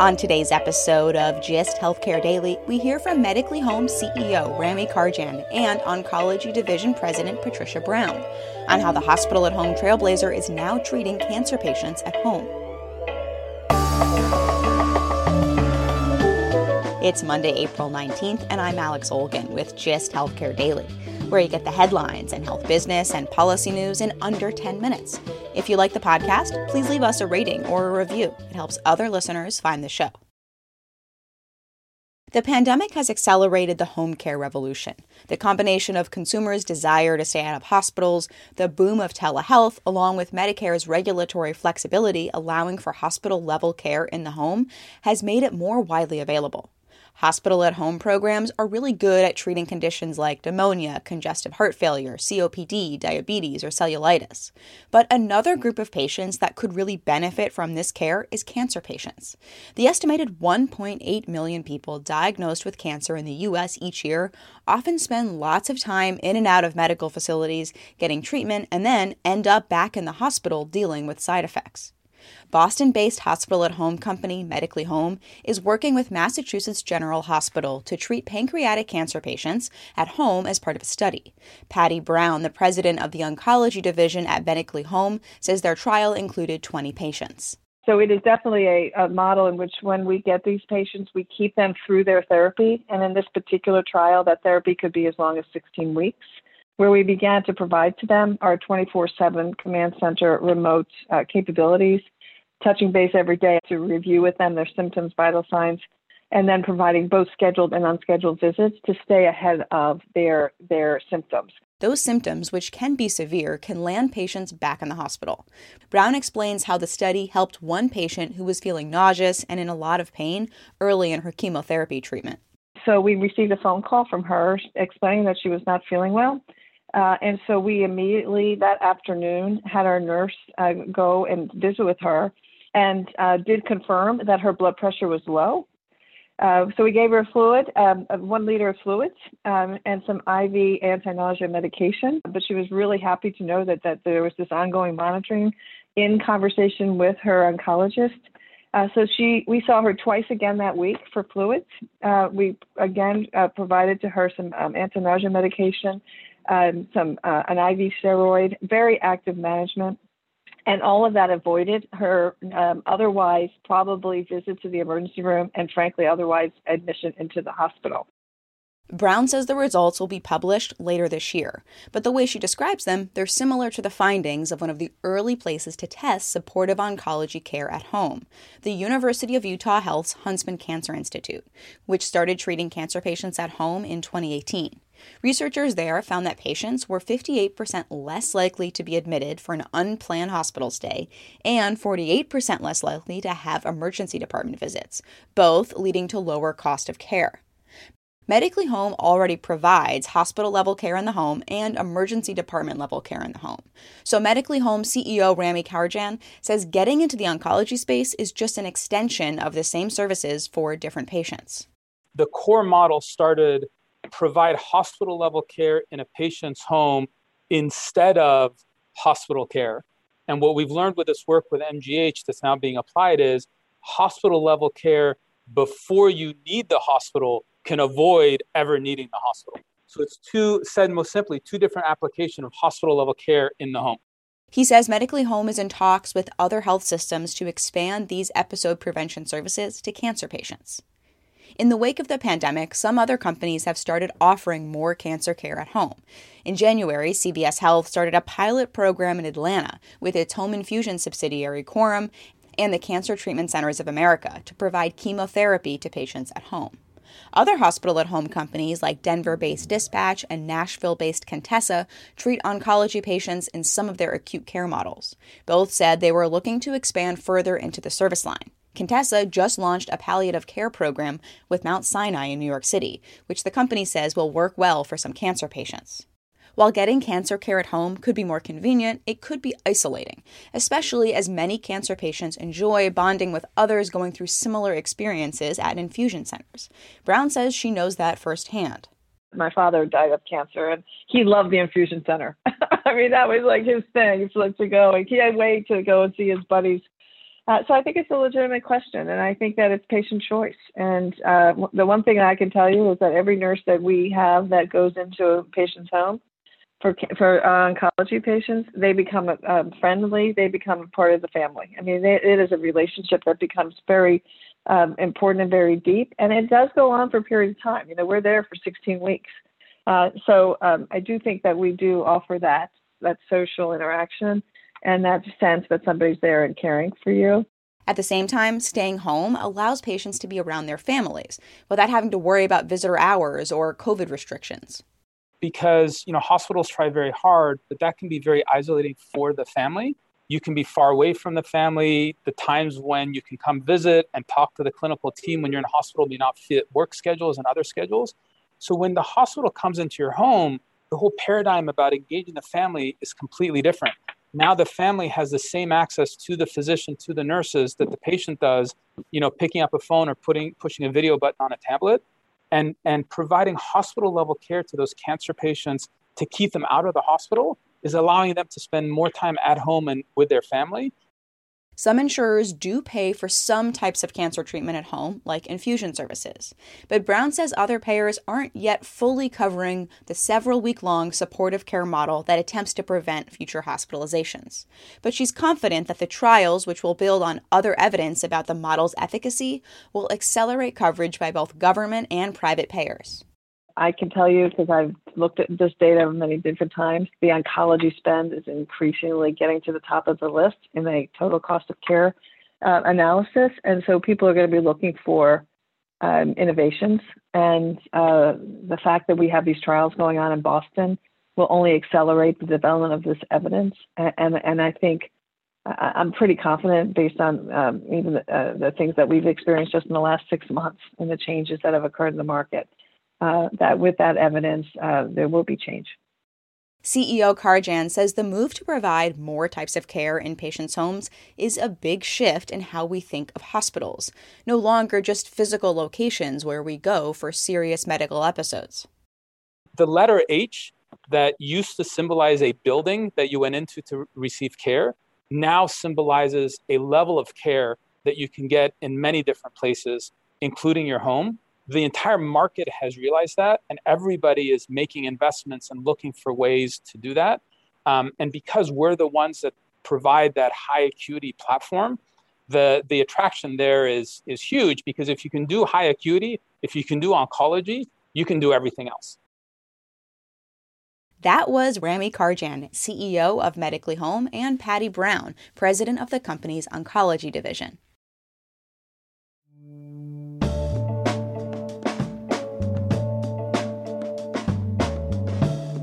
On today's episode of GIST Healthcare Daily, we hear from Medically Home CEO Rami Karjian and Oncology Division President Patricia Brown on how the hospital at home trailblazer is now treating cancer patients at home. It's Monday, April 19th, and I'm Alex Olgin with GIST Healthcare Daily, where you get the headlines and health business and policy news in under 10 minutes. If you like the podcast, please leave us a rating or a review. It helps other listeners find the show. The pandemic has accelerated the home care revolution. The combination of consumers' desire to stay out of hospitals, the boom of telehealth, along with Medicare's regulatory flexibility allowing for hospital level care in the home, has made it more widely available. Hospital at home programs are really good at treating conditions like pneumonia, congestive heart failure, COPD, diabetes, or cellulitis. But another group of patients that could really benefit from this care is cancer patients. The estimated 1.8 million people diagnosed with cancer in the U.S. each year often spend lots of time in and out of medical facilities getting treatment and then end up back in the hospital dealing with side effects. Boston based hospital at home company Medically Home is working with Massachusetts General Hospital to treat pancreatic cancer patients at home as part of a study. Patty Brown, the president of the oncology division at Medically Home, says their trial included 20 patients. So it is definitely a, a, model in which when we get these patients, we keep them through their therapy. And in this particular trial, that therapy could be as long as 16 weeks, where we began to provide to them our 24 7 command center remote uh, capabilities touching base every day to review with them their symptoms, vital signs, and then providing both scheduled and unscheduled visits to stay ahead of their their symptoms. Those symptoms, which can be severe, can land patients back in the hospital. Brown explains how the study helped one patient who was feeling nauseous and in a lot of pain early in her chemotherapy treatment. So we received a phone call from her explaining that she was not feeling well. Uh, and so we immediately that afternoon had our nurse uh, go and visit with her and uh, did confirm that her blood pressure was low. Uh, so we gave her fluid, um, one liter of fluid, um, and some IV anti-nausea medication. But she was really happy to know that that there was this ongoing monitoring in conversation with her oncologist. Uh, so she, we saw her twice again that week for fluids. Uh, we again provided to her some um, anti-nausea medication, um, some uh, an IV steroid, very active management and all of that avoided her um, otherwise probably visit to the emergency room and frankly otherwise admission into the hospital Brown says the results will be published later this year, but the way she describes them, they're similar to the findings of one of the early places to test supportive oncology care at home, the University of Utah Health's Huntsman Cancer Institute, which started treating cancer patients at home in 2018. Researchers there found that patients were 58% less likely to be admitted for an unplanned hospital stay and 48% less likely to have emergency department visits, both leading to lower cost of care. Medically Home already provides hospital level care in the home and emergency department level care in the home. So, Medically Home CEO Rami Karjian says getting into the oncology space is just an extension of the same services for different patients. The core model started provide hospital level care in a patient's home instead of hospital care. And what we've learned with this work with MGH that's now being applied is hospital level care before you need the hospital can avoid ever needing the hospital. So it's two, said most simply, two different application of hospital level care in the home. He says Medically Home is in talks with other health systems to expand these episode prevention services to cancer patients. In the wake of the pandemic, some other companies have started offering more cancer care at home. In January, CVS Health started a pilot program in Atlanta with its home infusion subsidiary Coram and the Cancer Treatment Centers of America to provide chemotherapy to patients at home. Other hospital at home companies like Denver based Dispatch and Nashville based Contessa treat oncology patients in some of their acute care models. Both said they were looking to expand further into the service line. Contessa just launched a palliative care program with Mount Sinai in New York City, which the company says will work well for some cancer patients. While getting cancer care at home could be more convenient, it could be isolating, especially as many cancer patients enjoy bonding with others going through similar experiences at infusion centers. Brown says she knows that firsthand. My father died of cancer and he loved the infusion center. I mean, that was like his thing. He loved to go. He can't wait to go and see his buddies uh, so I think it's a legitimate question, and I think that it's patient choice. And uh, the one thing I can tell you is that every nurse that we have that goes into a patient's home for for uh, oncology patients, they become uh, friendly. They become part of the family. I mean, they, it is a relationship that becomes very um, important and very deep, and it does go on for a period of time. You know, we're there for 16 weeks, uh, so um, I do think that we do offer that that social interaction and that sense that somebody's there and caring for you. At the same time, staying home allows patients to be around their families without having to worry about visitor hours or COVID restrictions. Because, you know, hospitals try very hard, but that can be very isolating for the family. You can be far away from the family. The times when you can come visit and talk to the clinical team when you're in hospital may not fit work schedules and other schedules. So when the hospital comes into your home, the whole paradigm about engaging the family is completely different now the family has the same access to the physician to the nurses that the patient does you know picking up a phone or putting pushing a video button on a tablet and and providing hospital level care to those cancer patients to keep them out of the hospital is allowing them to spend more time at home and with their family some insurers do pay for some types of cancer treatment at home, like infusion services. But Brown says other payers aren't yet fully covering the several week long supportive care model that attempts to prevent future hospitalizations. But she's confident that the trials, which will build on other evidence about the model's efficacy, will accelerate coverage by both government and private payers. I can tell you because I've looked at this data many different times, the oncology spend is increasingly getting to the top of the list in the total cost of care uh, analysis. And so people are going to be looking for um, innovations. And uh, the fact that we have these trials going on in Boston will only accelerate the development of this evidence. And, and, and I think I'm pretty confident based on um, even the, uh, the things that we've experienced just in the last six months and the changes that have occurred in the market uh, that with that evidence, uh, there will be change. CEO Karjian says the move to provide more types of care in patients' homes is a big shift in how we think of hospitals, no longer just physical locations where we go for serious medical episodes. The letter H that used to symbolize a building that you went into to receive care now symbolizes a level of care that you can get in many different places, including your home the entire market has realized that, and everybody is making investments and looking for ways to do that. Um, and because we're the ones that provide that high acuity platform, the the attraction there is is huge because if you can do high acuity, if you can do oncology, you can do everything else. That was Rami Karjian, CEO of Medically Home, and Patty Brown, president of the company's oncology division.